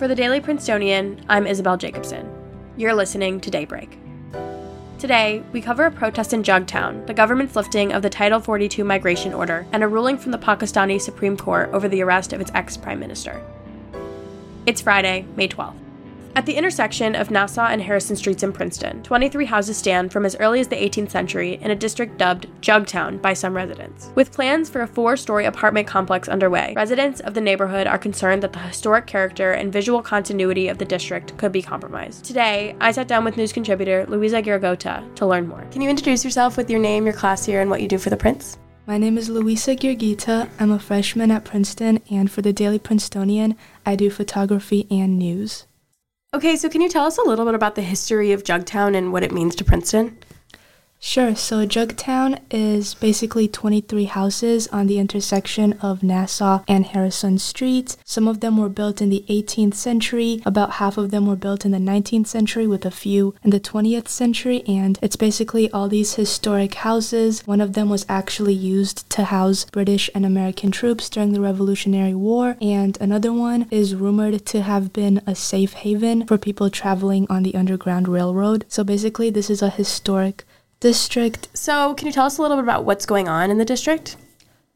For the Daily Princetonian, I'm Isabel Jacobson. You're listening to Daybreak. Today, we cover a protest in Jugtown, the government's lifting of the Title 42 migration order, and a ruling from the Pakistani Supreme Court over the arrest of its ex prime minister. It's Friday, May 12th. At the intersection of Nassau and Harrison Streets in Princeton, 23 houses stand from as early as the 18th century in a district dubbed Jugtown by some residents. With plans for a four story apartment complex underway, residents of the neighborhood are concerned that the historic character and visual continuity of the district could be compromised. Today, I sat down with news contributor Louisa Gheorghita to learn more. Can you introduce yourself with your name, your class year, and what you do for the Prince? My name is Louisa Gheorghita. I'm a freshman at Princeton, and for the Daily Princetonian, I do photography and news. Okay, so can you tell us a little bit about the history of Jugtown and what it means to Princeton? Sure. So Jugtown is basically 23 houses on the intersection of Nassau and Harrison Streets. Some of them were built in the 18th century, about half of them were built in the 19th century, with a few in the 20th century, and it's basically all these historic houses. One of them was actually used to house British and American troops during the Revolutionary War, and another one is rumored to have been a safe haven for people traveling on the Underground Railroad. So basically, this is a historic district. So, can you tell us a little bit about what's going on in the district?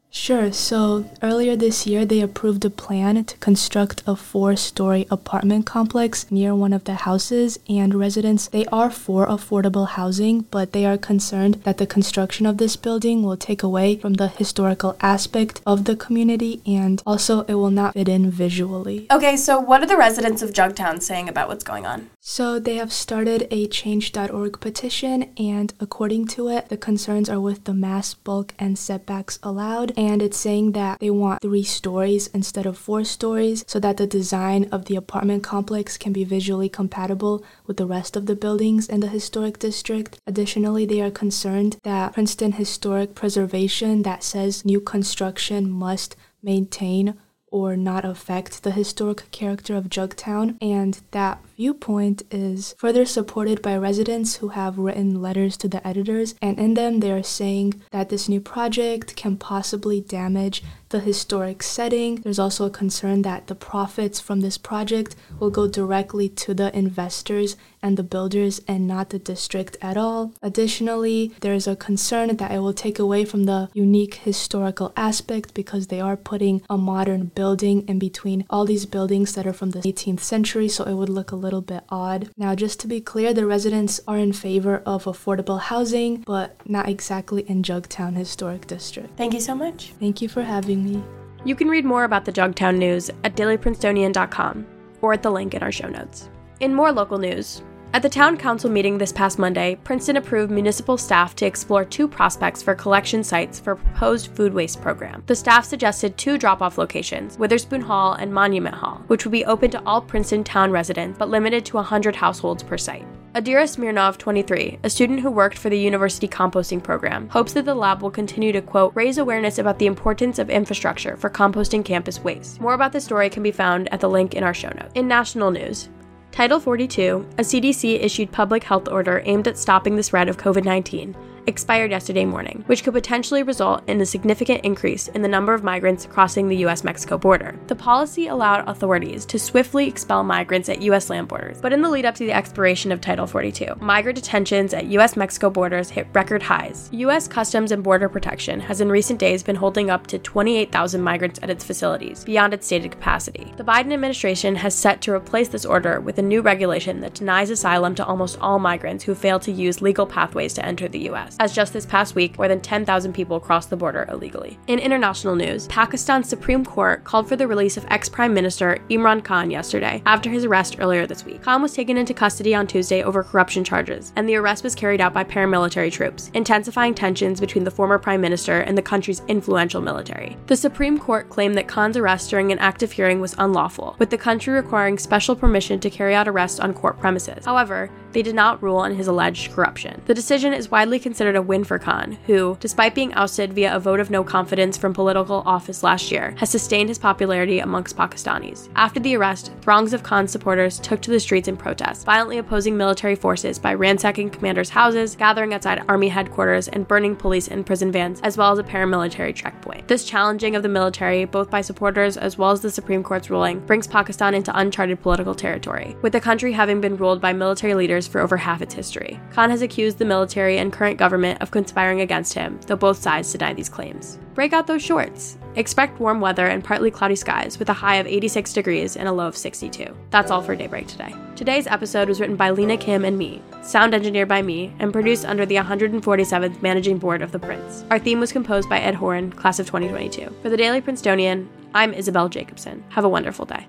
Sure. So earlier this year, they approved a plan to construct a four story apartment complex near one of the houses, and residents, they are for affordable housing, but they are concerned that the construction of this building will take away from the historical aspect of the community and also it will not fit in visually. Okay, so what are the residents of Jugtown saying about what's going on? So they have started a change.org petition, and according to it, the concerns are with the mass bulk and setbacks allowed and it's saying that they want three stories instead of four stories so that the design of the apartment complex can be visually compatible with the rest of the buildings in the historic district. Additionally, they are concerned that Princeton Historic Preservation that says new construction must maintain or not affect the historic character of Jugtown, and that viewpoint is further supported by residents who have written letters to the editors, and in them they are saying that this new project can possibly damage the historic setting. There's also a concern that the profits from this project will go directly to the investors and the builders and not the district at all. Additionally, there's a concern that it will take away from the unique historical aspect because they are putting a modern building in between all these buildings that are from the 18th century, so it would look a little bit odd. Now, just to be clear, the residents are in favor of affordable housing, but not exactly in Jugtown Historic District. Thank you so much. Thank you for having me. You can read more about the Jugtown news at dailyprincetonian.com or at the link in our show notes. In more local news, at the town council meeting this past Monday, Princeton approved municipal staff to explore two prospects for collection sites for proposed food waste program. The staff suggested two drop off locations, Witherspoon Hall and Monument Hall, which would be open to all Princeton town residents but limited to 100 households per site. Adira Smirnov, 23, a student who worked for the university composting program, hopes that the lab will continue to, quote, raise awareness about the importance of infrastructure for composting campus waste. More about this story can be found at the link in our show notes. In national news, Title 42, a CDC issued public health order aimed at stopping the spread of COVID 19, expired yesterday morning, which could potentially result in a significant increase in the number of migrants crossing the US Mexico border. The policy allowed authorities to swiftly expel migrants at US land borders, but in the lead up to the expiration of Title 42, migrant detentions at US Mexico borders hit record highs. US Customs and Border Protection has in recent days been holding up to 28,000 migrants at its facilities, beyond its stated capacity. The Biden administration has set to replace this order with a new regulation that denies asylum to almost all migrants who fail to use legal pathways to enter the US as just this past week, more than 10,000 people crossed the border illegally. In international news, Pakistan's Supreme Court called for the release of ex Prime Minister Imran Khan yesterday after his arrest earlier this week. Khan was taken into custody on Tuesday over corruption charges, and the arrest was carried out by paramilitary troops, intensifying tensions between the former Prime Minister and the country's influential military. The Supreme Court claimed that Khan's arrest during an active hearing was unlawful, with the country requiring special permission to carry out arrests on court premises. However, they did not rule on his alleged corruption. The decision is widely considered a win for Khan, who, despite being ousted via a vote of no confidence from political office last year, has sustained his popularity amongst Pakistanis. After the arrest, throngs of Khan's supporters took to the streets in protest, violently opposing military forces by ransacking commanders' houses, gathering outside army headquarters, and burning police and prison vans, as well as a paramilitary checkpoint. This challenging of the military, both by supporters as well as the Supreme Court's ruling, brings Pakistan into uncharted political territory, with the country having been ruled by military leaders for over half its history. Khan has accused the military and current government of conspiring against him, though both sides deny these claims. Break out those shorts. Expect warm weather and partly cloudy skies with a high of 86 degrees and a low of 62. That's all for Daybreak today. Today's episode was written by Lena Kim and me, sound engineered by me, and produced under the 147th Managing Board of The Prince. Our theme was composed by Ed Horan, class of 2022. For the Daily Princetonian, I'm Isabel Jacobson. Have a wonderful day.